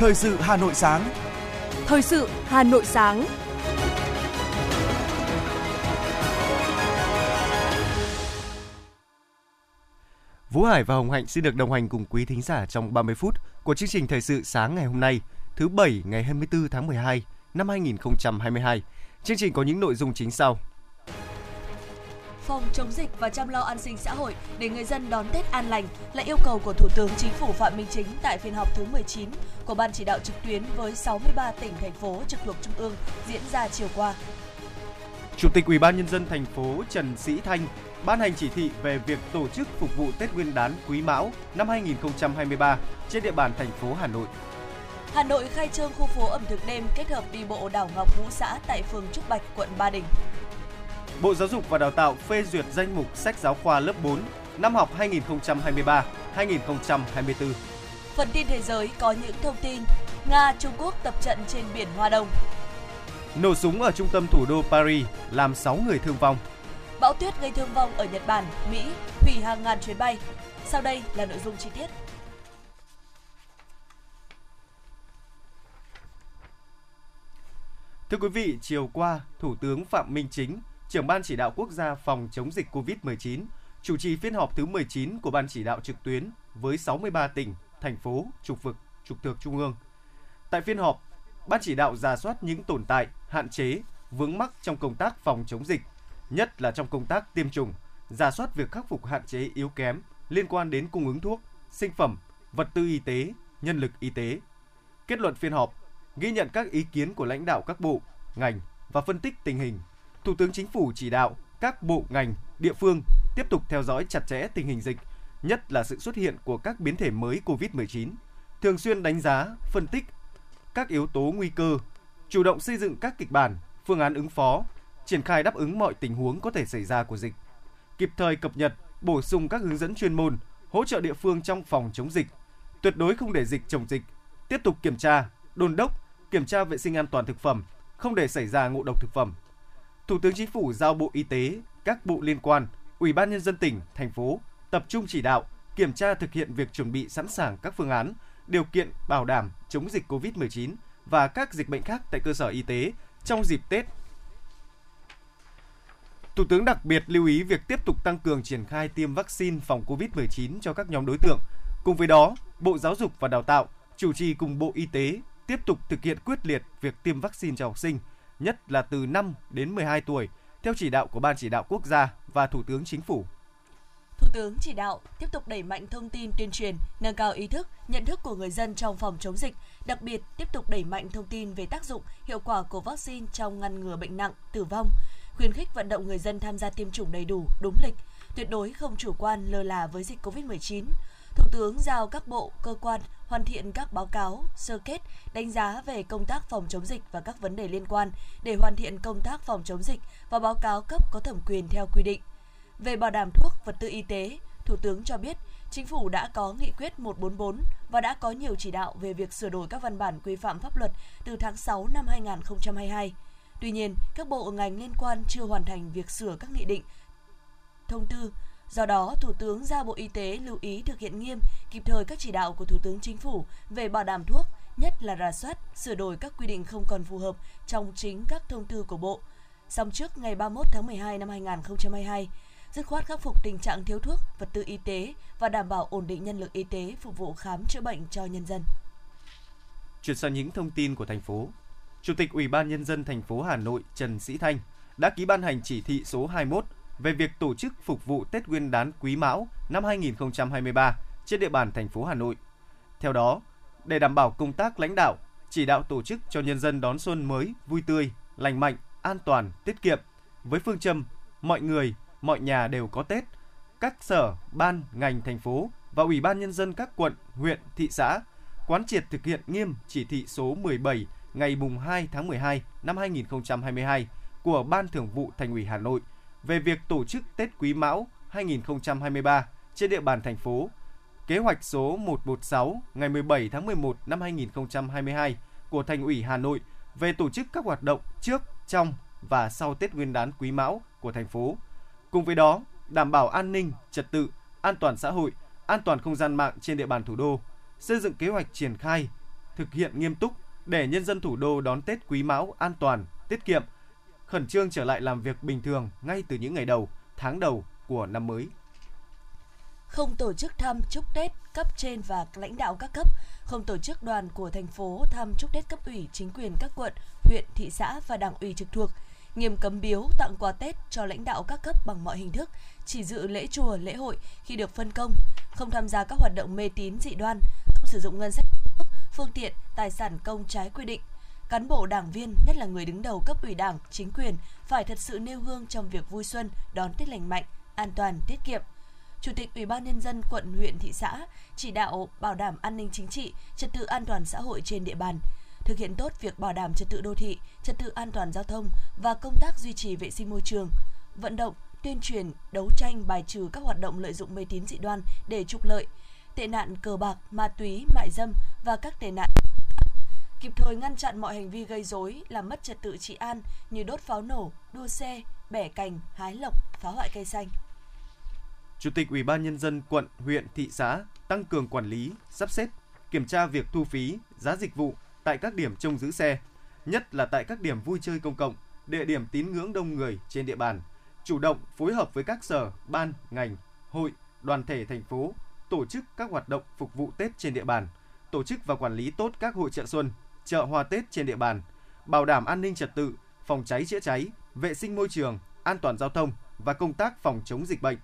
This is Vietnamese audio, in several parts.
Thời sự Hà Nội sáng. Thời sự Hà Nội sáng. Vũ Hải và Hồng Hạnh xin được đồng hành cùng quý thính giả trong 30 phút của chương trình Thời sự sáng ngày hôm nay, thứ Bảy ngày 24 tháng 12 năm 2022. Chương trình có những nội dung chính sau. Phòng chống dịch và chăm lo an sinh xã hội để người dân đón Tết an lành là yêu cầu của Thủ tướng Chính phủ Phạm Minh Chính tại phiên họp thứ 19 của Ban chỉ đạo trực tuyến với 63 tỉnh thành phố trực thuộc trung ương diễn ra chiều qua. Chủ tịch Ủy ban nhân dân thành phố Trần Sĩ Thanh ban hành chỉ thị về việc tổ chức phục vụ Tết Nguyên đán Quý Mão năm 2023 trên địa bàn thành phố Hà Nội. Hà Nội khai trương khu phố ẩm thực đêm kết hợp đi bộ đảo Ngọc Ngũ Xã tại phường Trúc Bạch, quận Ba Đình. Bộ Giáo dục và Đào tạo phê duyệt danh mục sách giáo khoa lớp 4 năm học 2023-2024. Phần tin thế giới có những thông tin Nga, Trung Quốc tập trận trên biển Hoa Đông. Nổ súng ở trung tâm thủ đô Paris làm 6 người thương vong. Bão tuyết gây thương vong ở Nhật Bản, Mỹ, hủy hàng ngàn chuyến bay. Sau đây là nội dung chi tiết. Thưa quý vị, chiều qua, Thủ tướng Phạm Minh Chính, trưởng ban chỉ đạo quốc gia phòng chống dịch COVID-19, chủ trì phiên họp thứ 19 của ban chỉ đạo trực tuyến với 63 tỉnh, thành phố, trục vực, trục thuộc trung ương. Tại phiên họp, ban chỉ đạo ra soát những tồn tại, hạn chế, vướng mắc trong công tác phòng chống dịch, nhất là trong công tác tiêm chủng, ra soát việc khắc phục hạn chế yếu kém liên quan đến cung ứng thuốc, sinh phẩm, vật tư y tế, nhân lực y tế. Kết luận phiên họp, ghi nhận các ý kiến của lãnh đạo các bộ, ngành và phân tích tình hình. Thủ tướng Chính phủ chỉ đạo các bộ ngành, địa phương tiếp tục theo dõi chặt chẽ tình hình dịch, nhất là sự xuất hiện của các biến thể mới COVID-19, thường xuyên đánh giá, phân tích các yếu tố nguy cơ, chủ động xây dựng các kịch bản, phương án ứng phó, triển khai đáp ứng mọi tình huống có thể xảy ra của dịch, kịp thời cập nhật, bổ sung các hướng dẫn chuyên môn, hỗ trợ địa phương trong phòng chống dịch, tuyệt đối không để dịch chồng dịch, tiếp tục kiểm tra, đôn đốc, kiểm tra vệ sinh an toàn thực phẩm, không để xảy ra ngộ độc thực phẩm. Thủ tướng Chính phủ giao Bộ Y tế, các bộ liên quan, Ủy ban nhân dân tỉnh, thành phố tập trung chỉ đạo, kiểm tra thực hiện việc chuẩn bị sẵn sàng các phương án, điều kiện bảo đảm chống dịch COVID-19 và các dịch bệnh khác tại cơ sở y tế trong dịp Tết. Thủ tướng đặc biệt lưu ý việc tiếp tục tăng cường triển khai tiêm vaccine phòng COVID-19 cho các nhóm đối tượng. Cùng với đó, Bộ Giáo dục và Đào tạo chủ trì cùng Bộ Y tế tiếp tục thực hiện quyết liệt việc tiêm vaccine cho học sinh, nhất là từ 5 đến 12 tuổi, theo chỉ đạo của Ban chỉ đạo quốc gia và Thủ tướng Chính phủ. Thủ tướng chỉ đạo tiếp tục đẩy mạnh thông tin tuyên truyền, nâng cao ý thức, nhận thức của người dân trong phòng chống dịch, đặc biệt tiếp tục đẩy mạnh thông tin về tác dụng, hiệu quả của vaccine trong ngăn ngừa bệnh nặng, tử vong, khuyến khích vận động người dân tham gia tiêm chủng đầy đủ, đúng lịch, tuyệt đối không chủ quan lơ là với dịch COVID-19. Thủ tướng giao các bộ, cơ quan hoàn thiện các báo cáo, sơ kết, đánh giá về công tác phòng chống dịch và các vấn đề liên quan để hoàn thiện công tác phòng chống dịch và báo cáo cấp có thẩm quyền theo quy định. Về bảo đảm thuốc, vật tư y tế, Thủ tướng cho biết Chính phủ đã có nghị quyết 144 và đã có nhiều chỉ đạo về việc sửa đổi các văn bản quy phạm pháp luật từ tháng 6 năm 2022. Tuy nhiên, các bộ ngành liên quan chưa hoàn thành việc sửa các nghị định, thông tư. Do đó, Thủ tướng giao Bộ Y tế lưu ý thực hiện nghiêm, kịp thời các chỉ đạo của Thủ tướng Chính phủ về bảo đảm thuốc, nhất là rà soát, sửa đổi các quy định không còn phù hợp trong chính các thông tư của Bộ. Song trước ngày 31 tháng 12 năm 2022, dứt khoát khắc phục tình trạng thiếu thuốc, vật tư y tế và đảm bảo ổn định nhân lực y tế phục vụ khám chữa bệnh cho nhân dân. Chuyển sang những thông tin của thành phố. Chủ tịch Ủy ban nhân dân thành phố Hà Nội Trần Sĩ Thanh đã ký ban hành chỉ thị số 21 về việc tổ chức phục vụ Tết Nguyên đán Quý Mão năm 2023 trên địa bàn thành phố Hà Nội. Theo đó, để đảm bảo công tác lãnh đạo, chỉ đạo tổ chức cho nhân dân đón xuân mới vui tươi, lành mạnh, an toàn, tiết kiệm với phương châm mọi người, mọi nhà đều có Tết. Các sở, ban, ngành thành phố và Ủy ban nhân dân các quận, huyện, thị xã quán triệt thực hiện nghiêm chỉ thị số 17 ngày mùng 2 tháng 12 năm 2022 của Ban Thường vụ Thành ủy Hà Nội về việc tổ chức Tết Quý Mão 2023 trên địa bàn thành phố. Kế hoạch số 116 ngày 17 tháng 11 năm 2022 của Thành ủy Hà Nội về tổ chức các hoạt động trước, trong và sau Tết Nguyên đán Quý Mão của thành phố. Cùng với đó, đảm bảo an ninh, trật tự, an toàn xã hội, an toàn không gian mạng trên địa bàn thủ đô, xây dựng kế hoạch triển khai thực hiện nghiêm túc để nhân dân thủ đô đón Tết Quý Mão an toàn, tiết kiệm, khẩn trương trở lại làm việc bình thường ngay từ những ngày đầu, tháng đầu của năm mới. Không tổ chức thăm chúc Tết cấp trên và lãnh đạo các cấp, không tổ chức đoàn của thành phố thăm chúc Tết cấp ủy chính quyền các quận, huyện, thị xã và đảng ủy trực thuộc, nghiêm cấm biếu tặng quà Tết cho lãnh đạo các cấp bằng mọi hình thức, chỉ dự lễ chùa, lễ hội khi được phân công, không tham gia các hoạt động mê tín dị đoan, không sử dụng ngân sách phương tiện, tài sản công trái quy định. Cán bộ đảng viên, nhất là người đứng đầu cấp ủy đảng, chính quyền phải thật sự nêu gương trong việc vui xuân, đón Tết lành mạnh, an toàn, tiết kiệm. Chủ tịch Ủy ban nhân dân quận, huyện, thị xã chỉ đạo bảo đảm an ninh chính trị, trật tự an toàn xã hội trên địa bàn, thực hiện tốt việc bảo đảm trật tự đô thị, trật tự an toàn giao thông và công tác duy trì vệ sinh môi trường, vận động, tuyên truyền, đấu tranh bài trừ các hoạt động lợi dụng mê tín dị đoan để trục lợi, tệ nạn cờ bạc, ma túy, mại dâm và các tệ nạn kịp thời ngăn chặn mọi hành vi gây rối, làm mất trật tự trị an như đốt pháo nổ, đua xe, bẻ cành, hái lộc, phá hoại cây xanh. Chủ tịch Ủy ban nhân dân quận, huyện, thị xã tăng cường quản lý, sắp xếp, kiểm tra việc thu phí, giá dịch vụ tại các điểm trông giữ xe, nhất là tại các điểm vui chơi công cộng, địa điểm tín ngưỡng đông người trên địa bàn, chủ động phối hợp với các sở, ban, ngành, hội, đoàn thể thành phố tổ chức các hoạt động phục vụ Tết trên địa bàn, tổ chức và quản lý tốt các hội chợ xuân, chợ hoa Tết trên địa bàn, bảo đảm an ninh trật tự, phòng cháy chữa cháy, vệ sinh môi trường, an toàn giao thông và công tác phòng chống dịch bệnh.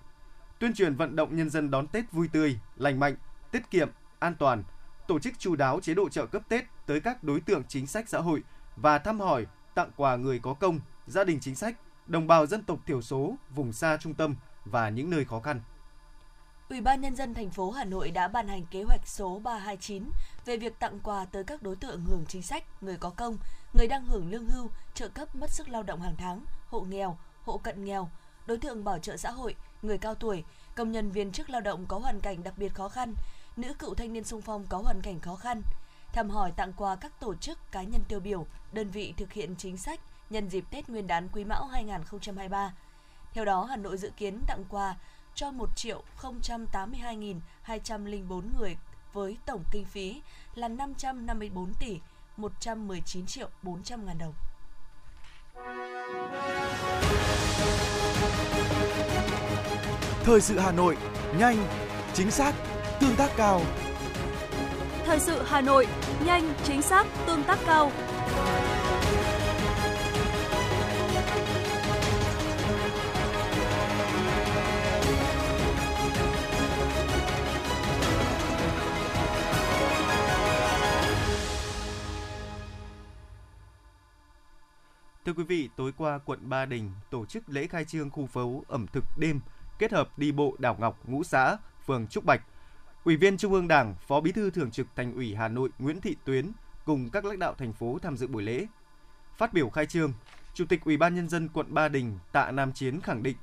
Tuyên truyền vận động nhân dân đón Tết vui tươi, lành mạnh, tiết kiệm, an toàn, tổ chức chú đáo chế độ trợ cấp Tết tới các đối tượng chính sách xã hội và thăm hỏi, tặng quà người có công, gia đình chính sách, đồng bào dân tộc thiểu số, vùng xa trung tâm và những nơi khó khăn. Ủy ban nhân dân thành phố Hà Nội đã ban hành kế hoạch số 329 về việc tặng quà tới các đối tượng hưởng chính sách, người có công, người đang hưởng lương hưu, trợ cấp mất sức lao động hàng tháng, hộ nghèo, hộ cận nghèo, đối tượng bảo trợ xã hội, người cao tuổi, công nhân viên chức lao động có hoàn cảnh đặc biệt khó khăn, nữ cựu thanh niên sung phong có hoàn cảnh khó khăn, thăm hỏi tặng quà các tổ chức cá nhân tiêu biểu, đơn vị thực hiện chính sách nhân dịp Tết Nguyên đán Quý Mão 2023. Theo đó, Hà Nội dự kiến tặng quà cho 1 triệu 082.204 người với tổng kinh phí là 554 tỷ 119 triệu 400 ngàn đồng. Thời sự Hà Nội, nhanh, chính xác, tương tác cao. Thời sự Hà Nội, nhanh, chính xác, tương tác cao. Thưa quý vị, tối qua quận Ba Đình tổ chức lễ khai trương khu phố ẩm thực đêm kết hợp đi bộ đảo Ngọc, Ngũ Xã, phường Trúc Bạch. Ủy viên Trung ương Đảng, Phó Bí thư Thường trực Thành ủy Hà Nội Nguyễn Thị Tuyến cùng các lãnh đạo thành phố tham dự buổi lễ. Phát biểu khai trương, Chủ tịch Ủy ban nhân dân quận Ba Đình Tạ Nam Chiến khẳng định,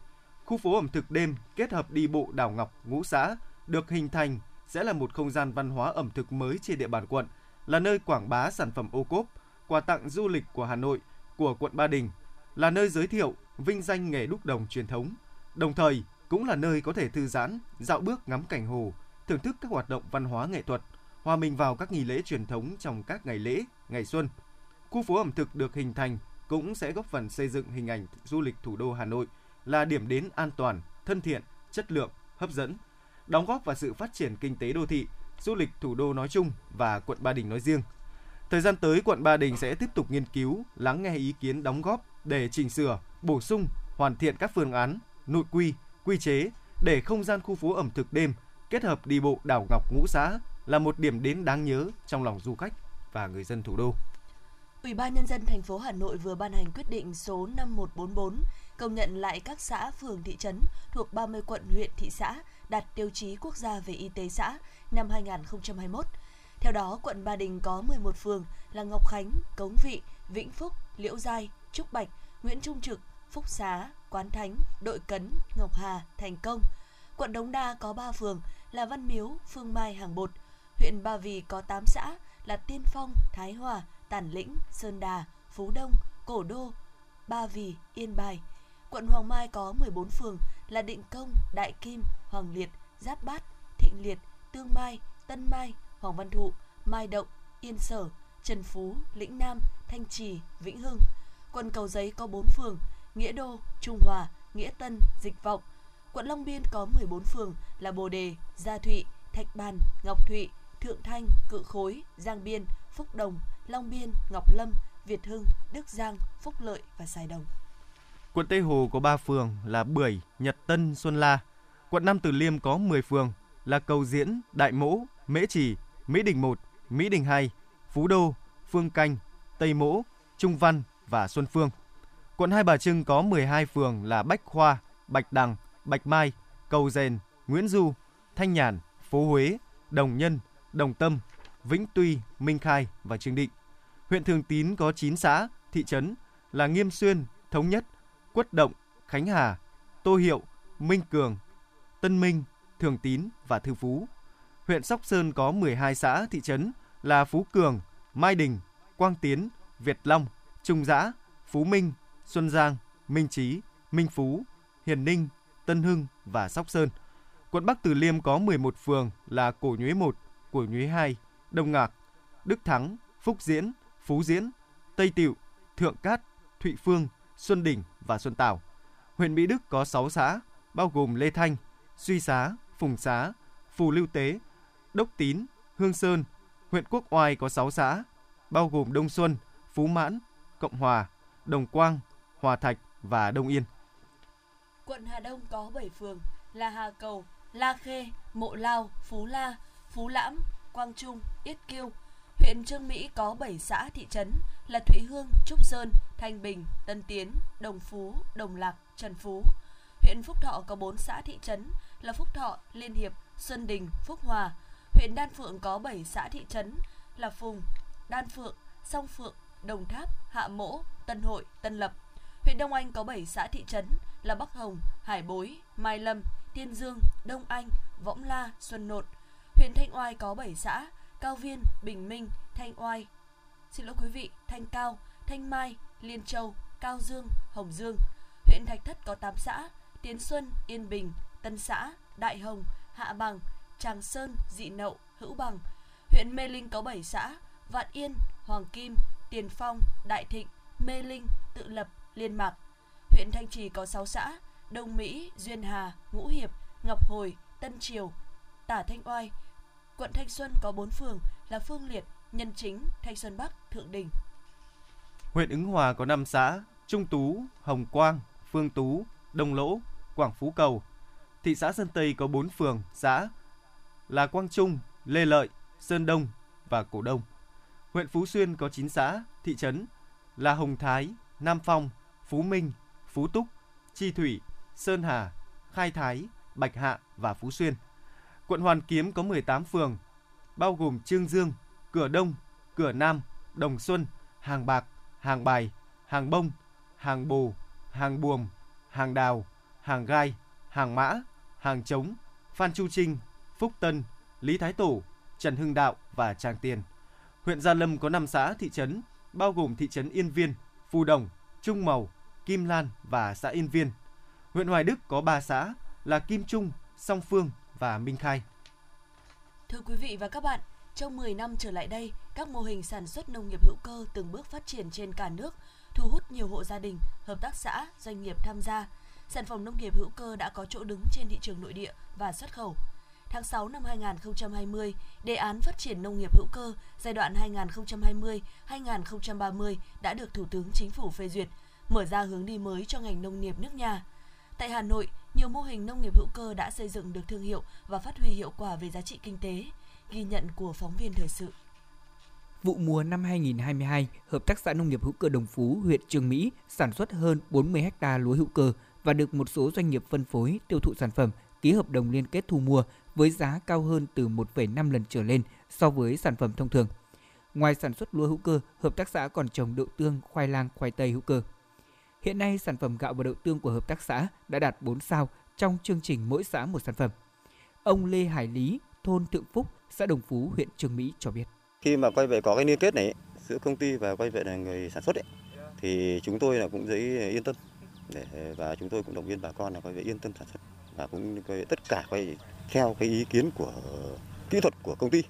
khu phố ẩm thực đêm kết hợp đi bộ đảo Ngọc, Ngũ Xã được hình thành sẽ là một không gian văn hóa ẩm thực mới trên địa bàn quận, là nơi quảng bá sản phẩm ô cốp, quà tặng du lịch của Hà Nội – của quận Ba Đình là nơi giới thiệu, vinh danh nghề đúc đồng truyền thống, đồng thời cũng là nơi có thể thư giãn, dạo bước ngắm cảnh hồ, thưởng thức các hoạt động văn hóa nghệ thuật, hòa mình vào các nghi lễ truyền thống trong các ngày lễ, ngày xuân. Khu phố ẩm thực được hình thành cũng sẽ góp phần xây dựng hình ảnh du lịch thủ đô Hà Nội là điểm đến an toàn, thân thiện, chất lượng, hấp dẫn, đóng góp vào sự phát triển kinh tế đô thị, du lịch thủ đô nói chung và quận Ba Đình nói riêng – Thời gian tới, quận Ba Đình sẽ tiếp tục nghiên cứu, lắng nghe ý kiến đóng góp để chỉnh sửa, bổ sung, hoàn thiện các phương án, nội quy, quy chế để không gian khu phố ẩm thực đêm kết hợp đi bộ đảo Ngọc Ngũ Xã là một điểm đến đáng nhớ trong lòng du khách và người dân thủ đô. Ủy ban nhân dân thành phố Hà Nội vừa ban hành quyết định số 5144 công nhận lại các xã, phường, thị trấn thuộc 30 quận, huyện, thị xã đạt tiêu chí quốc gia về y tế xã năm 2021 theo đó, quận Ba Đình có 11 phường là Ngọc Khánh, Cống Vị, Vĩnh Phúc, Liễu Giai, Trúc Bạch, Nguyễn Trung Trực, Phúc Xá, Quán Thánh, Đội Cấn, Ngọc Hà, Thành Công. Quận Đống Đa có 3 phường là Văn Miếu, Phương Mai, Hàng Bột. Huyện Ba Vì có 8 xã là Tiên Phong, Thái Hòa, Tản Lĩnh, Sơn Đà, Phú Đông, Cổ Đô, Ba Vì, Yên Bài. Quận Hoàng Mai có 14 phường là Định Công, Đại Kim, Hoàng Liệt, Giáp Bát, Thịnh Liệt, Tương Mai, Tân Mai, Hoàng Văn Thụ, Mai Động, Yên Sở, Trần Phú, Lĩnh Nam, Thanh Trì, Vĩnh Hưng. Quận Cầu Giấy có 4 phường, Nghĩa Đô, Trung Hòa, Nghĩa Tân, Dịch Vọng. Quận Long Biên có 14 phường là Bồ Đề, Gia Thụy, Thạch Bàn, Ngọc Thụy, Thượng Thanh, Cự Khối, Giang Biên, Phúc Đồng, Long Biên, Ngọc Lâm, Việt Hưng, Đức Giang, Phúc Lợi và Sài Đồng. Quận Tây Hồ có 3 phường là Bưởi, Nhật Tân, Xuân La. Quận Nam Từ Liêm có 10 phường là Cầu Diễn, Đại Mỗ, Mễ Trì, Mỹ Đình 1, Mỹ Đình 2, Phú Đô, Phương Canh, Tây Mỗ, Trung Văn và Xuân Phương. Quận Hai Bà Trưng có 12 phường là Bách Khoa, Bạch Đằng, Bạch Mai, Cầu Dền, Nguyễn Du, Thanh Nhàn, Phố Huế, Đồng Nhân, Đồng Tâm, Vĩnh Tuy, Minh Khai và Trương Định. Huyện Thường Tín có 9 xã, thị trấn là Nghiêm Xuyên, Thống Nhất, Quất Động, Khánh Hà, Tô Hiệu, Minh Cường, Tân Minh, Thường Tín và Thư Phú. Huyện Sóc Sơn có 12 xã, thị trấn là Phú Cường, Mai Đình, Quang Tiến, Việt Long, Trung Giã, Phú Minh, Xuân Giang, Minh Trí, Minh Phú, Hiền Ninh, Tân Hưng và Sóc Sơn. Quận Bắc Từ Liêm có 11 phường là Cổ Nhuế 1, Cổ Nhuế 2, Đông Ngạc, Đức Thắng, Phúc Diễn, Phú Diễn, Tây Tiệu, Thượng Cát, Thụy Phương, Xuân Đỉnh và Xuân Tảo. Huyện Mỹ Đức có 6 xã, bao gồm Lê Thanh, Suy Xá, Phùng Xá, Phù Lưu Tế, Đốc Tín, Hương Sơn. Huyện Quốc Oai có 6 xã, bao gồm Đông Xuân, Phú Mãn, Cộng Hòa, Đồng Quang, Hòa Thạch và Đông Yên. Quận Hà Đông có 7 phường là Hà Cầu, La Khê, Mộ Lao, Phú La, Phú Lãm, Quang Trung, Yết Kiêu. Huyện Trương Mỹ có 7 xã thị trấn là Thụy Hương, Trúc Sơn, Thanh Bình, Tân Tiến, Đồng Phú, Đồng Lạc, Trần Phú. Huyện Phúc Thọ có 4 xã thị trấn là Phúc Thọ, Liên Hiệp, Xuân Đình, Phúc Hòa. Huyện Đan Phượng có 7 xã thị trấn là Phùng, Đan Phượng, Song Phượng, Đồng Tháp, Hạ Mỗ, Tân Hội, Tân Lập. Huyện Đông Anh có 7 xã thị trấn là Bắc Hồng, Hải Bối, Mai Lâm, Tiên Dương, Đông Anh, Võng La, Xuân Nộn. Huyện Thanh Oai có 7 xã, Cao Viên, Bình Minh, Thanh Oai. Xin lỗi quý vị, Thanh Cao, Thanh Mai, Liên Châu, Cao Dương, Hồng Dương. Huyện Thạch Thất có 8 xã, Tiến Xuân, Yên Bình, Tân Xã, Đại Hồng, Hạ Bằng, Tràng Sơn, Dị Nậu, Hữu Bằng. Huyện Mê Linh có 7 xã, Vạn Yên, Hoàng Kim, Tiền Phong, Đại Thịnh, Mê Linh, Tự Lập, Liên Mạc. Huyện Thanh Trì có 6 xã, Đông Mỹ, Duyên Hà, Ngũ Hiệp, Ngọc Hồi, Tân Triều, Tả Thanh Oai. Quận Thanh Xuân có 4 phường là Phương Liệt, Nhân Chính, Thanh Xuân Bắc, Thượng Đình. Huyện Ứng Hòa có 5 xã, Trung Tú, Hồng Quang, Phương Tú, Đông Lỗ, Quảng Phú Cầu. Thị xã Sơn Tây có 4 phường, xã là Quang Trung, Lê Lợi, Sơn Đông và Cổ Đông. Huyện Phú Xuyên có 9 xã, thị trấn là Hồng Thái, Nam Phong, Phú Minh, Phú Túc, Chi Thủy, Sơn Hà, Khai Thái, Bạch Hạ và Phú Xuyên. Quận Hoàn Kiếm có 18 phường, bao gồm Trương Dương, Cửa Đông, Cửa Nam, Đồng Xuân, Hàng Bạc, Hàng Bài, Hàng Bông, Hàng Bồ, Hàng Buồm, Hàng Đào, Hàng Gai, Hàng Mã, Hàng Trống, Phan Chu Trinh, Phúc Tân, Lý Thái Tổ, Trần Hưng Đạo và Tràng Tiền. Huyện Gia Lâm có 5 xã thị trấn, bao gồm thị trấn Yên Viên, Phù Đồng, Trung Mầu, Kim Lan và xã Yên Viên. Huyện Hoài Đức có 3 xã là Kim Trung, Song Phương và Minh Khai. Thưa quý vị và các bạn, trong 10 năm trở lại đây, các mô hình sản xuất nông nghiệp hữu cơ từng bước phát triển trên cả nước, thu hút nhiều hộ gia đình, hợp tác xã, doanh nghiệp tham gia. Sản phẩm nông nghiệp hữu cơ đã có chỗ đứng trên thị trường nội địa và xuất khẩu. Tháng 6 năm 2020, đề án phát triển nông nghiệp hữu cơ giai đoạn 2020-2030 đã được Thủ tướng Chính phủ phê duyệt, mở ra hướng đi mới cho ngành nông nghiệp nước nhà. Tại Hà Nội, nhiều mô hình nông nghiệp hữu cơ đã xây dựng được thương hiệu và phát huy hiệu quả về giá trị kinh tế. Ghi nhận của phóng viên thời sự. Vụ mùa năm 2022, Hợp tác xã Nông nghiệp hữu cơ Đồng Phú, huyện Trường Mỹ sản xuất hơn 40 ha lúa hữu cơ và được một số doanh nghiệp phân phối tiêu thụ sản phẩm ký hợp đồng liên kết thu mua với giá cao hơn từ 1,5 lần trở lên so với sản phẩm thông thường. Ngoài sản xuất lúa hữu cơ, hợp tác xã còn trồng đậu tương, khoai lang, khoai tây hữu cơ. Hiện nay, sản phẩm gạo và đậu tương của hợp tác xã đã đạt 4 sao trong chương trình mỗi xã một sản phẩm. Ông Lê Hải Lý, thôn Thượng Phúc, xã Đồng Phú, huyện Trường Mỹ cho biết. Khi mà quay về có cái liên kết này giữa công ty và quay về là người sản xuất ấy, thì chúng tôi là cũng thấy yên tâm để và chúng tôi cũng động viên bà con là quay về yên tâm sản xuất và cũng tất cả quay theo cái ý kiến của kỹ thuật của công ty.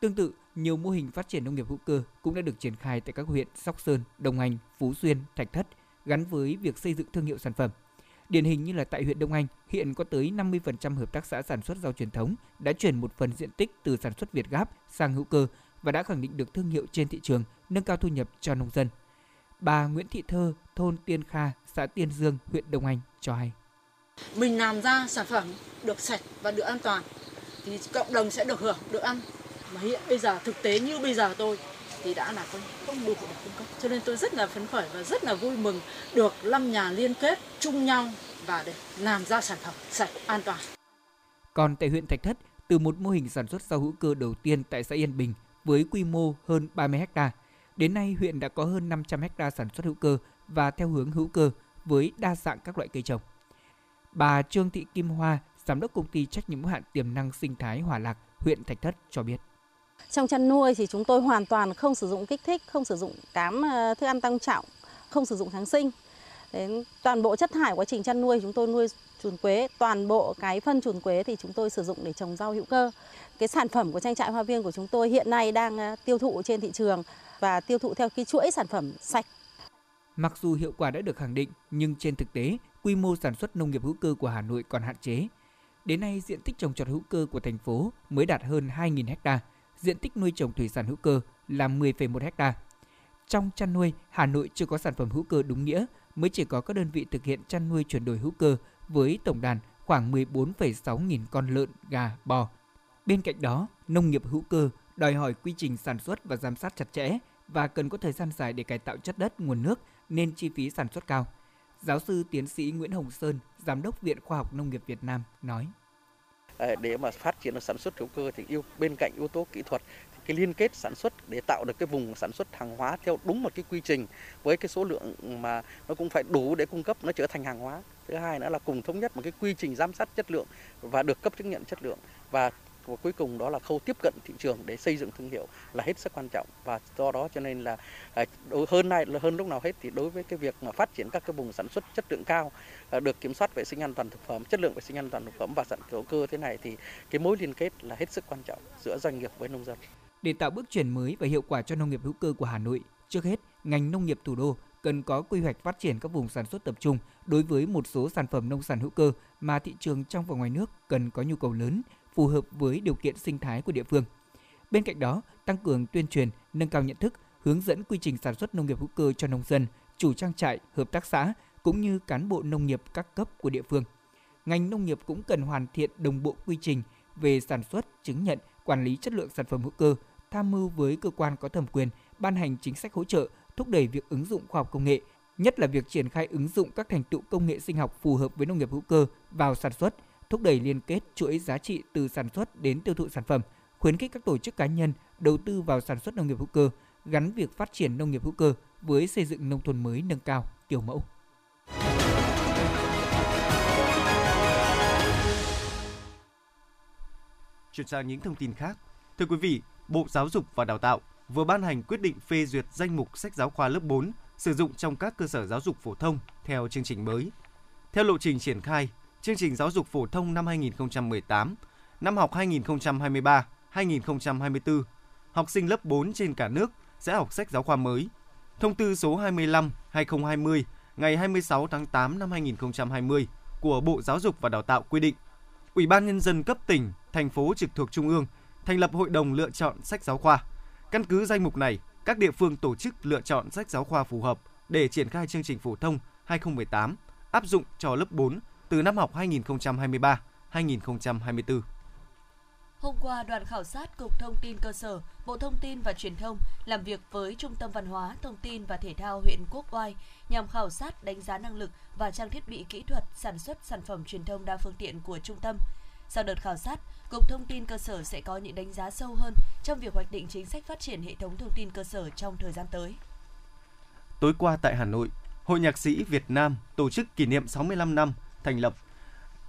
Tương tự, nhiều mô hình phát triển nông nghiệp hữu cơ cũng đã được triển khai tại các huyện Sóc Sơn, Đông Anh, Phú Xuyên, Thạch Thất gắn với việc xây dựng thương hiệu sản phẩm. Điển hình như là tại huyện Đông Anh, hiện có tới 50% hợp tác xã sản xuất rau truyền thống đã chuyển một phần diện tích từ sản xuất Việt Gáp sang hữu cơ và đã khẳng định được thương hiệu trên thị trường, nâng cao thu nhập cho nông dân. Bà Nguyễn Thị Thơ, thôn Tiên Kha, xã Tiên Dương, huyện Đông Anh cho hay. Mình làm ra sản phẩm được sạch và được an toàn thì cộng đồng sẽ được hưởng, được ăn. Mà hiện bây giờ thực tế như bây giờ tôi thì đã là không, không đủ để cung cấp. Cho nên tôi rất là phấn khởi và rất là vui mừng được năm nhà liên kết chung nhau và để làm ra sản phẩm sạch, an toàn. Còn tại huyện Thạch Thất, từ một mô hình sản xuất rau hữu cơ đầu tiên tại xã Yên Bình với quy mô hơn 30 ha, đến nay huyện đã có hơn 500 ha sản xuất hữu cơ và theo hướng hữu cơ với đa dạng các loại cây trồng. Bà Trương Thị Kim Hoa, giám đốc công ty trách nhiệm hữu hạn tiềm năng sinh thái Hòa Lạc, huyện Thạch Thất cho biết. Trong chăn nuôi thì chúng tôi hoàn toàn không sử dụng kích thích, không sử dụng cám ờ, thức ăn tăng trọng, không sử dụng kháng sinh. Đến toàn bộ chất thải quá trình chăn nuôi chúng tôi nuôi chuồn quế, toàn bộ cái phân chuồn quế thì chúng tôi sử dụng để trồng rau hữu cơ. Cái sản phẩm của trang trại hoa viên của chúng tôi hiện nay đang ờ, tiêu thụ trên thị trường và tiêu thụ theo cái chuỗi sản phẩm sạch. Mặc dù hiệu quả đã được khẳng định, nhưng trên thực tế, quy mô sản xuất nông nghiệp hữu cơ của Hà Nội còn hạn chế. Đến nay, diện tích trồng trọt hữu cơ của thành phố mới đạt hơn 2.000 ha, diện tích nuôi trồng thủy sản hữu cơ là 10,1 ha. Trong chăn nuôi, Hà Nội chưa có sản phẩm hữu cơ đúng nghĩa, mới chỉ có các đơn vị thực hiện chăn nuôi chuyển đổi hữu cơ với tổng đàn khoảng 14,6 nghìn con lợn, gà, bò. Bên cạnh đó, nông nghiệp hữu cơ đòi hỏi quy trình sản xuất và giám sát chặt chẽ và cần có thời gian dài để cải tạo chất đất, nguồn nước nên chi phí sản xuất cao. Giáo sư tiến sĩ Nguyễn Hồng Sơn, Giám đốc Viện Khoa học Nông nghiệp Việt Nam nói. Ờ, để mà phát triển được sản xuất hữu cơ thì yêu bên cạnh yếu tố kỹ thuật thì cái liên kết sản xuất để tạo được cái vùng sản xuất hàng hóa theo đúng một cái quy trình với cái số lượng mà nó cũng phải đủ để cung cấp nó trở thành hàng hóa. Thứ hai nữa là cùng thống nhất một cái quy trình giám sát chất lượng và được cấp chứng nhận chất lượng và và cuối cùng đó là khâu tiếp cận thị trường để xây dựng thương hiệu là hết sức quan trọng. Và do đó cho nên là à, hơn nay là hơn lúc nào hết thì đối với cái việc mà phát triển các cái vùng sản xuất chất lượng cao à, được kiểm soát vệ sinh an toàn thực phẩm, chất lượng vệ sinh an toàn thực phẩm và sản hữu cơ thế này thì cái mối liên kết là hết sức quan trọng giữa doanh nghiệp với nông dân. Để tạo bước chuyển mới và hiệu quả cho nông nghiệp hữu cơ của Hà Nội, trước hết, ngành nông nghiệp thủ đô cần có quy hoạch phát triển các vùng sản xuất tập trung đối với một số sản phẩm nông sản hữu cơ mà thị trường trong và ngoài nước cần có nhu cầu lớn phù hợp với điều kiện sinh thái của địa phương. Bên cạnh đó, tăng cường tuyên truyền, nâng cao nhận thức, hướng dẫn quy trình sản xuất nông nghiệp hữu cơ cho nông dân, chủ trang trại, hợp tác xã cũng như cán bộ nông nghiệp các cấp của địa phương. Ngành nông nghiệp cũng cần hoàn thiện đồng bộ quy trình về sản xuất, chứng nhận, quản lý chất lượng sản phẩm hữu cơ, tham mưu với cơ quan có thẩm quyền ban hành chính sách hỗ trợ, thúc đẩy việc ứng dụng khoa học công nghệ, nhất là việc triển khai ứng dụng các thành tựu công nghệ sinh học phù hợp với nông nghiệp hữu cơ vào sản xuất, thúc đẩy liên kết chuỗi giá trị từ sản xuất đến tiêu thụ sản phẩm, khuyến khích các tổ chức cá nhân đầu tư vào sản xuất nông nghiệp hữu cơ, gắn việc phát triển nông nghiệp hữu cơ với xây dựng nông thôn mới nâng cao, kiểu mẫu. Chuyển sang những thông tin khác. Thưa quý vị, Bộ Giáo dục và Đào tạo vừa ban hành quyết định phê duyệt danh mục sách giáo khoa lớp 4 sử dụng trong các cơ sở giáo dục phổ thông theo chương trình mới. Theo lộ trình triển khai, chương trình giáo dục phổ thông năm 2018, năm học 2023-2024, học sinh lớp 4 trên cả nước sẽ học sách giáo khoa mới. Thông tư số 25/2020 ngày 26 tháng 8 năm 2020 của Bộ Giáo dục và Đào tạo quy định, Ủy ban nhân dân cấp tỉnh, thành phố trực thuộc trung ương thành lập hội đồng lựa chọn sách giáo khoa. Căn cứ danh mục này, các địa phương tổ chức lựa chọn sách giáo khoa phù hợp để triển khai chương trình phổ thông 2018 áp dụng cho lớp 4 từ năm học 2023-2024. Hôm qua, đoàn khảo sát Cục Thông tin Cơ sở, Bộ Thông tin và Truyền thông làm việc với Trung tâm Văn hóa, Thông tin và Thể thao huyện Quốc Oai nhằm khảo sát đánh giá năng lực và trang thiết bị kỹ thuật sản xuất sản phẩm truyền thông đa phương tiện của trung tâm. Sau đợt khảo sát, Cục Thông tin Cơ sở sẽ có những đánh giá sâu hơn trong việc hoạch định chính sách phát triển hệ thống thông tin cơ sở trong thời gian tới. Tối qua tại Hà Nội, Hội Nhạc sĩ Việt Nam tổ chức kỷ niệm 65 năm thành lập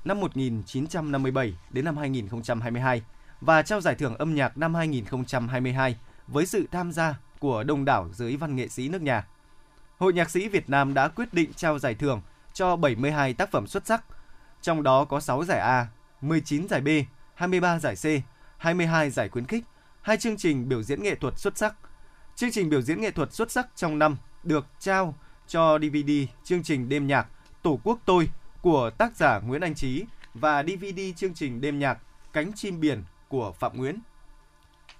năm 1957 đến năm 2022 và trao giải thưởng âm nhạc năm 2022 với sự tham gia của đông đảo giới văn nghệ sĩ nước nhà. Hội Nhạc sĩ Việt Nam đã quyết định trao giải thưởng cho 72 tác phẩm xuất sắc, trong đó có 6 giải A, 19 giải B, 23 giải C, 22 giải khuyến khích hai chương trình biểu diễn nghệ thuật xuất sắc. Chương trình biểu diễn nghệ thuật xuất sắc trong năm được trao cho DVD chương trình đêm nhạc Tổ quốc tôi của tác giả Nguyễn Anh Trí và DVD chương trình đêm nhạc Cánh chim biển của Phạm Nguyễn.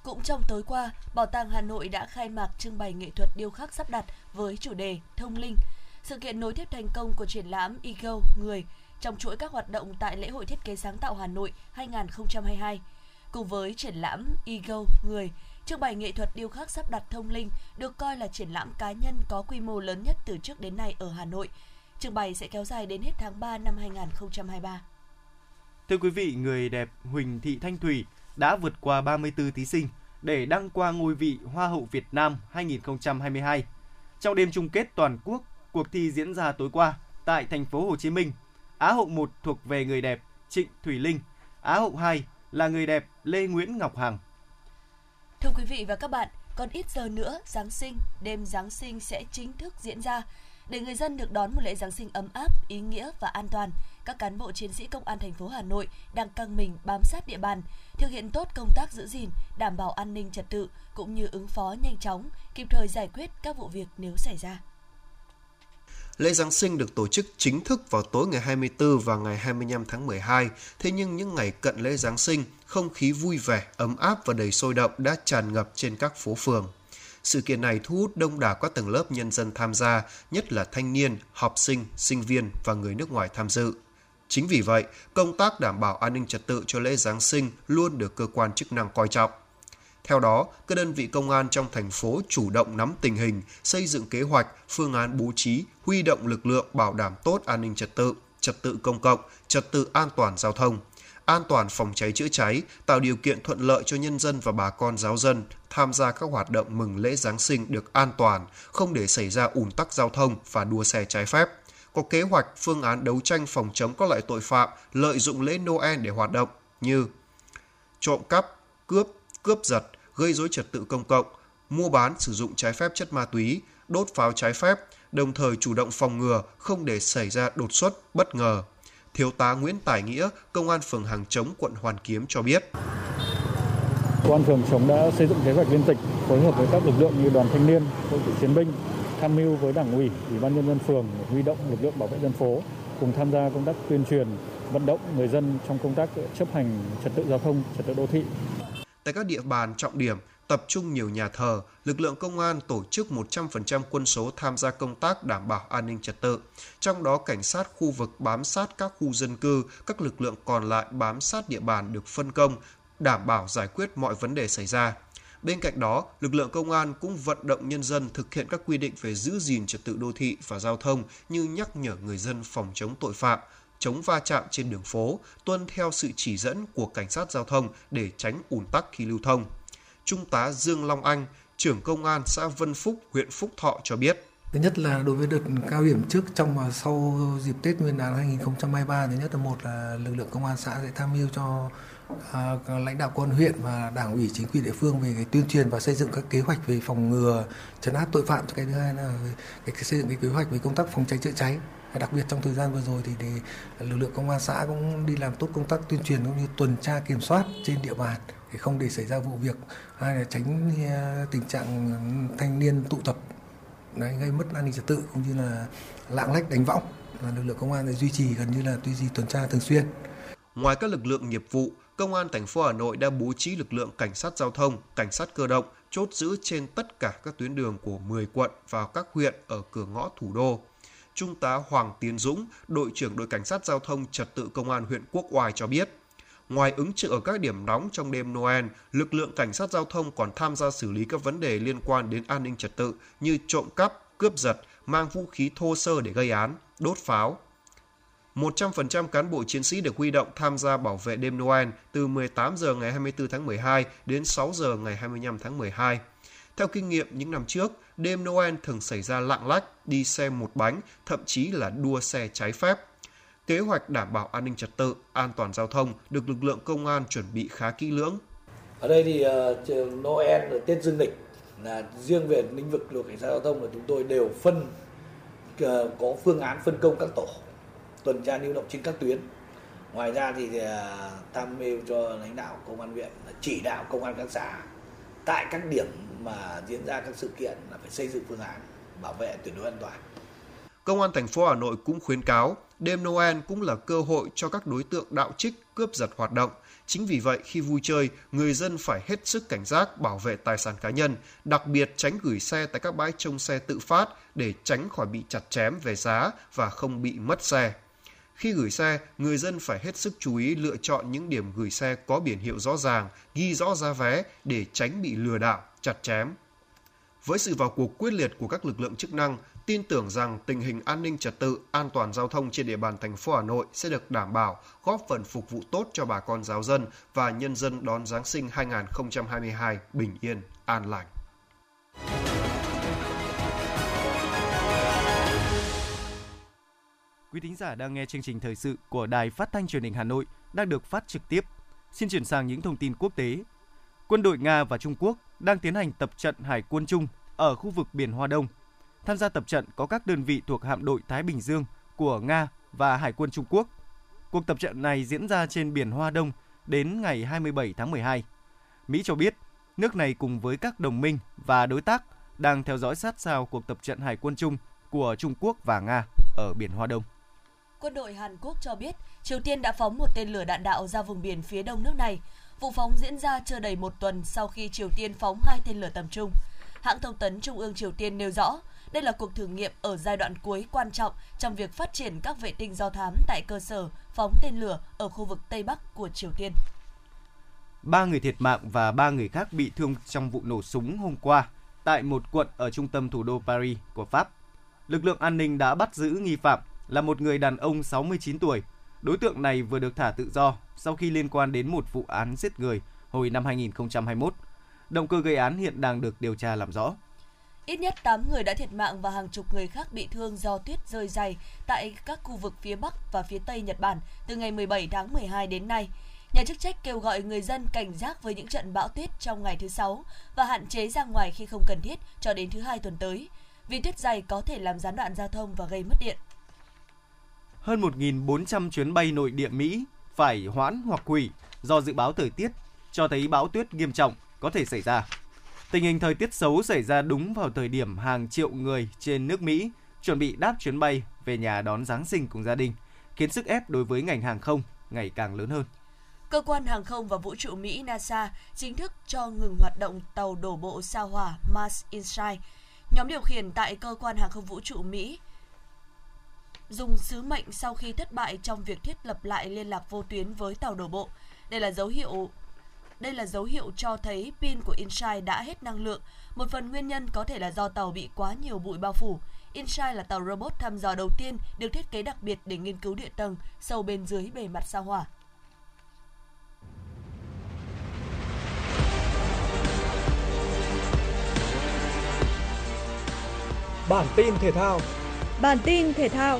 Cũng trong tối qua, Bảo tàng Hà Nội đã khai mạc trưng bày nghệ thuật điêu khắc sắp đặt với chủ đề Thông linh. Sự kiện nối tiếp thành công của triển lãm Ego Người trong chuỗi các hoạt động tại lễ hội thiết kế sáng tạo Hà Nội 2022. Cùng với triển lãm Ego Người, trưng bày nghệ thuật điêu khắc sắp đặt thông linh được coi là triển lãm cá nhân có quy mô lớn nhất từ trước đến nay ở Hà Nội. Trưng bày sẽ kéo dài đến hết tháng 3 năm 2023. Thưa quý vị, người đẹp Huỳnh Thị Thanh Thủy đã vượt qua 34 thí sinh để đăng qua ngôi vị Hoa hậu Việt Nam 2022. Trong đêm chung kết toàn quốc, cuộc thi diễn ra tối qua tại thành phố Hồ Chí Minh. Á hậu 1 thuộc về người đẹp Trịnh Thủy Linh, Á hậu 2 là người đẹp Lê Nguyễn Ngọc Hằng. Thưa quý vị và các bạn, còn ít giờ nữa, Giáng sinh, đêm Giáng sinh sẽ chính thức diễn ra. Để người dân được đón một lễ Giáng sinh ấm áp, ý nghĩa và an toàn, các cán bộ chiến sĩ công an thành phố Hà Nội đang căng mình bám sát địa bàn, thực hiện tốt công tác giữ gìn, đảm bảo an ninh trật tự cũng như ứng phó nhanh chóng, kịp thời giải quyết các vụ việc nếu xảy ra. Lễ Giáng sinh được tổ chức chính thức vào tối ngày 24 và ngày 25 tháng 12. Thế nhưng những ngày cận lễ Giáng sinh, không khí vui vẻ, ấm áp và đầy sôi động đã tràn ngập trên các phố phường. Sự kiện này thu hút đông đảo các tầng lớp nhân dân tham gia, nhất là thanh niên, học sinh, sinh viên và người nước ngoài tham dự. Chính vì vậy, công tác đảm bảo an ninh trật tự cho lễ Giáng sinh luôn được cơ quan chức năng coi trọng. Theo đó, các đơn vị công an trong thành phố chủ động nắm tình hình, xây dựng kế hoạch, phương án bố trí, huy động lực lượng bảo đảm tốt an ninh trật tự, trật tự công cộng, trật tự an toàn giao thông, an toàn phòng cháy chữa cháy, tạo điều kiện thuận lợi cho nhân dân và bà con giáo dân tham gia các hoạt động mừng lễ Giáng sinh được an toàn, không để xảy ra ùn tắc giao thông và đua xe trái phép có kế hoạch phương án đấu tranh phòng chống các loại tội phạm lợi dụng lễ Noel để hoạt động như trộm cắp, cướp, cướp giật, gây dối trật tự công cộng, mua bán sử dụng trái phép chất ma túy, đốt pháo trái phép, đồng thời chủ động phòng ngừa không để xảy ra đột xuất, bất ngờ. Thiếu tá Nguyễn Tài Nghĩa, Công an phường Hàng Chống, quận Hoàn Kiếm cho biết. Công an phường Chống đã xây dựng kế hoạch liên tịch phối hợp với các lực lượng như đoàn thanh niên, hội cựu chiến binh, tham mưu với đảng ủy, ủy ban nhân dân phường huy động lực lượng bảo vệ dân phố cùng tham gia công tác tuyên truyền, vận động người dân trong công tác chấp hành trật tự giao thông, trật tự đô thị. Tại các địa bàn trọng điểm, tập trung nhiều nhà thờ, lực lượng công an tổ chức 100% quân số tham gia công tác đảm bảo an ninh trật tự. Trong đó, cảnh sát khu vực bám sát các khu dân cư, các lực lượng còn lại bám sát địa bàn được phân công, đảm bảo giải quyết mọi vấn đề xảy ra. Bên cạnh đó, lực lượng công an cũng vận động nhân dân thực hiện các quy định về giữ gìn trật tự đô thị và giao thông như nhắc nhở người dân phòng chống tội phạm, chống va chạm trên đường phố, tuân theo sự chỉ dẫn của cảnh sát giao thông để tránh ùn tắc khi lưu thông. Trung tá Dương Long Anh, trưởng công an xã Vân Phúc, huyện Phúc Thọ cho biết. Thứ nhất là đối với đợt cao điểm trước trong và sau dịp Tết Nguyên đán 2023 thứ nhất là một là lực lượng công an xã sẽ tham mưu cho à, lãnh đạo quân huyện và đảng ủy chính quyền địa phương về cái tuyên truyền và xây dựng các kế hoạch về phòng ngừa chấn áp tội phạm. Cái thứ hai là cái, cái xây dựng cái kế hoạch về công tác phòng cháy chữa cháy. Đặc biệt trong thời gian vừa rồi thì để lực lượng công an xã cũng đi làm tốt công tác tuyên truyền cũng như tuần tra kiểm soát trên địa bàn để không để xảy ra vụ việc hay là tránh à, tình trạng thanh niên tụ tập đấy, gây mất an ninh trật tự cũng như là lạng lách đánh võng là lực lượng công an để duy trì gần như là duy trì tuần tra thường xuyên. Ngoài các lực lượng nghiệp vụ, Công an thành phố Hà Nội đã bố trí lực lượng cảnh sát giao thông, cảnh sát cơ động chốt giữ trên tất cả các tuyến đường của 10 quận và các huyện ở cửa ngõ thủ đô. Trung tá Hoàng Tiến Dũng, đội trưởng đội cảnh sát giao thông trật tự công an huyện Quốc Oai cho biết, ngoài ứng trực ở các điểm nóng trong đêm Noel, lực lượng cảnh sát giao thông còn tham gia xử lý các vấn đề liên quan đến an ninh trật tự như trộm cắp, cướp giật, mang vũ khí thô sơ để gây án, đốt pháo, 100% cán bộ chiến sĩ được huy động tham gia bảo vệ đêm Noel từ 18 giờ ngày 24 tháng 12 đến 6 giờ ngày 25 tháng 12. Theo kinh nghiệm những năm trước, đêm Noel thường xảy ra lạng lách, đi xe một bánh, thậm chí là đua xe trái phép. Kế hoạch đảm bảo an ninh trật tự, an toàn giao thông được lực lượng công an chuẩn bị khá kỹ lưỡng. Ở đây thì uh, Noel, ờ, Tết Dương lịch là riêng về lĩnh vực luật cảnh sát giao thông là chúng tôi đều phân uh, có phương án phân công các tổ tuần tra lưu động trên các tuyến ngoài ra thì tham mưu cho lãnh đạo công an huyện chỉ đạo công an các xã tại các điểm mà diễn ra các sự kiện là phải xây dựng phương án bảo vệ tuyệt đối an toàn. Công an thành phố Hà Nội cũng khuyến cáo đêm Noel cũng là cơ hội cho các đối tượng đạo trích cướp giật hoạt động. Chính vì vậy, khi vui chơi, người dân phải hết sức cảnh giác bảo vệ tài sản cá nhân, đặc biệt tránh gửi xe tại các bãi trông xe tự phát để tránh khỏi bị chặt chém về giá và không bị mất xe. Khi gửi xe, người dân phải hết sức chú ý lựa chọn những điểm gửi xe có biển hiệu rõ ràng, ghi rõ giá vé để tránh bị lừa đảo, chặt chém. Với sự vào cuộc quyết liệt của các lực lượng chức năng, tin tưởng rằng tình hình an ninh trật tự, an toàn giao thông trên địa bàn thành phố Hà Nội sẽ được đảm bảo, góp phần phục vụ tốt cho bà con giáo dân và nhân dân đón Giáng sinh 2022 bình yên, an lành. Quý thính giả đang nghe chương trình thời sự của Đài Phát thanh Truyền hình Hà Nội đang được phát trực tiếp. Xin chuyển sang những thông tin quốc tế. Quân đội Nga và Trung Quốc đang tiến hành tập trận hải quân chung ở khu vực biển Hoa Đông. Tham gia tập trận có các đơn vị thuộc hạm đội Thái Bình Dương của Nga và Hải quân Trung Quốc. Cuộc tập trận này diễn ra trên biển Hoa Đông đến ngày 27 tháng 12. Mỹ cho biết nước này cùng với các đồng minh và đối tác đang theo dõi sát sao cuộc tập trận hải quân chung của Trung Quốc và Nga ở biển Hoa Đông. Quân đội Hàn Quốc cho biết Triều Tiên đã phóng một tên lửa đạn đạo ra vùng biển phía đông nước này. Vụ phóng diễn ra chưa đầy một tuần sau khi Triều Tiên phóng hai tên lửa tầm trung. Hãng thông tấn Trung ương Triều Tiên nêu rõ, đây là cuộc thử nghiệm ở giai đoạn cuối quan trọng trong việc phát triển các vệ tinh do thám tại cơ sở phóng tên lửa ở khu vực Tây Bắc của Triều Tiên. Ba người thiệt mạng và ba người khác bị thương trong vụ nổ súng hôm qua tại một quận ở trung tâm thủ đô Paris của Pháp. Lực lượng an ninh đã bắt giữ nghi phạm là một người đàn ông 69 tuổi. Đối tượng này vừa được thả tự do sau khi liên quan đến một vụ án giết người hồi năm 2021. Động cơ gây án hiện đang được điều tra làm rõ. Ít nhất 8 người đã thiệt mạng và hàng chục người khác bị thương do tuyết rơi dày tại các khu vực phía Bắc và phía Tây Nhật Bản từ ngày 17 tháng 12 đến nay. Nhà chức trách kêu gọi người dân cảnh giác với những trận bão tuyết trong ngày thứ Sáu và hạn chế ra ngoài khi không cần thiết cho đến thứ Hai tuần tới, vì tuyết dày có thể làm gián đoạn giao thông và gây mất điện. Hơn 1.400 chuyến bay nội địa Mỹ phải hoãn hoặc hủy do dự báo thời tiết cho thấy bão tuyết nghiêm trọng có thể xảy ra. Tình hình thời tiết xấu xảy ra đúng vào thời điểm hàng triệu người trên nước Mỹ chuẩn bị đáp chuyến bay về nhà đón Giáng sinh cùng gia đình, khiến sức ép đối với ngành hàng không ngày càng lớn hơn. Cơ quan hàng không và vũ trụ Mỹ NASA chính thức cho ngừng hoạt động tàu đổ bộ sao hỏa Mars Insight. Nhóm điều khiển tại cơ quan hàng không vũ trụ Mỹ dùng sứ mệnh sau khi thất bại trong việc thiết lập lại liên lạc vô tuyến với tàu đổ bộ. Đây là dấu hiệu đây là dấu hiệu cho thấy pin của Insight đã hết năng lượng. Một phần nguyên nhân có thể là do tàu bị quá nhiều bụi bao phủ. Insight là tàu robot thăm dò đầu tiên được thiết kế đặc biệt để nghiên cứu địa tầng sâu bên dưới bề mặt sao hỏa. Bản tin thể thao Bản tin thể thao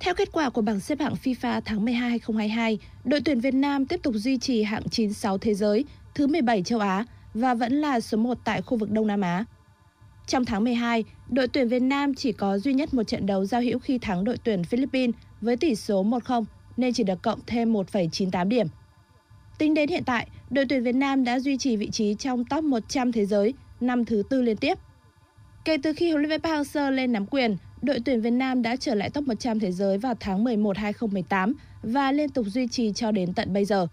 Theo kết quả của bảng xếp hạng FIFA tháng 12 2022, đội tuyển Việt Nam tiếp tục duy trì hạng 96 thế giới, thứ 17 châu Á và vẫn là số 1 tại khu vực Đông Nam Á. Trong tháng 12, đội tuyển Việt Nam chỉ có duy nhất một trận đấu giao hữu khi thắng đội tuyển Philippines với tỷ số 1-0 nên chỉ được cộng thêm 1,98 điểm. Tính đến hiện tại, đội tuyển Việt Nam đã duy trì vị trí trong top 100 thế giới năm thứ tư liên tiếp. Kể từ khi huấn luyện viên Park Hang-seo lên nắm quyền, đội tuyển Việt Nam đã trở lại top 100 thế giới vào tháng 11 2018 và liên tục duy trì cho đến tận bây giờ.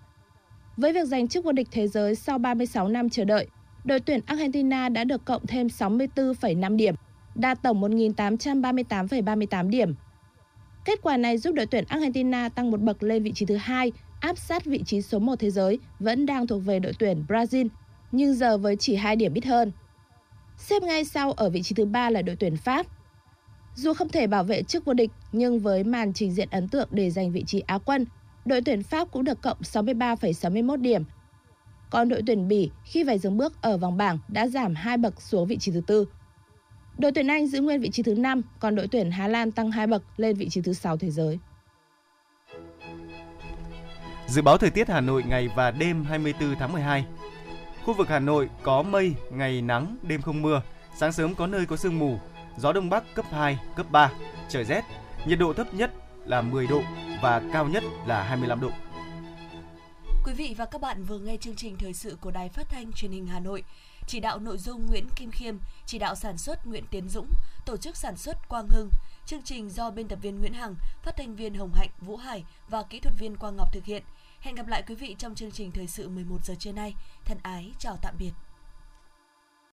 Với việc giành chức vô địch thế giới sau 36 năm chờ đợi, đội tuyển Argentina đã được cộng thêm 64,5 điểm, đạt tổng 1.838,38 điểm. Kết quả này giúp đội tuyển Argentina tăng một bậc lên vị trí thứ hai, áp sát vị trí số 1 thế giới vẫn đang thuộc về đội tuyển Brazil, nhưng giờ với chỉ 2 điểm ít hơn. Xếp ngay sau ở vị trí thứ ba là đội tuyển Pháp. Dù không thể bảo vệ chức vô địch, nhưng với màn trình diễn ấn tượng để giành vị trí Á quân, đội tuyển Pháp cũng được cộng 63,61 điểm. Còn đội tuyển Bỉ khi phải dừng bước ở vòng bảng đã giảm 2 bậc xuống vị trí thứ tư. Đội tuyển Anh giữ nguyên vị trí thứ 5, còn đội tuyển Hà Lan tăng 2 bậc lên vị trí thứ 6 thế giới. Dự báo thời tiết Hà Nội ngày và đêm 24 tháng 12. Khu vực Hà Nội có mây, ngày nắng, đêm không mưa, sáng sớm có nơi có sương mù, gió đông bắc cấp 2, cấp 3, trời rét, nhiệt độ thấp nhất là 10 độ và cao nhất là 25 độ. Quý vị và các bạn vừa nghe chương trình thời sự của Đài Phát thanh Truyền hình Hà Nội. Chỉ đạo nội dung Nguyễn Kim Khiêm, chỉ đạo sản xuất Nguyễn Tiến Dũng, tổ chức sản xuất Quang Hưng. Chương trình do biên tập viên Nguyễn Hằng, phát thanh viên Hồng Hạnh, Vũ Hải và kỹ thuật viên Quang Ngọc thực hiện. Hẹn gặp lại quý vị trong chương trình thời sự 11 giờ trưa nay. Thân ái chào tạm biệt.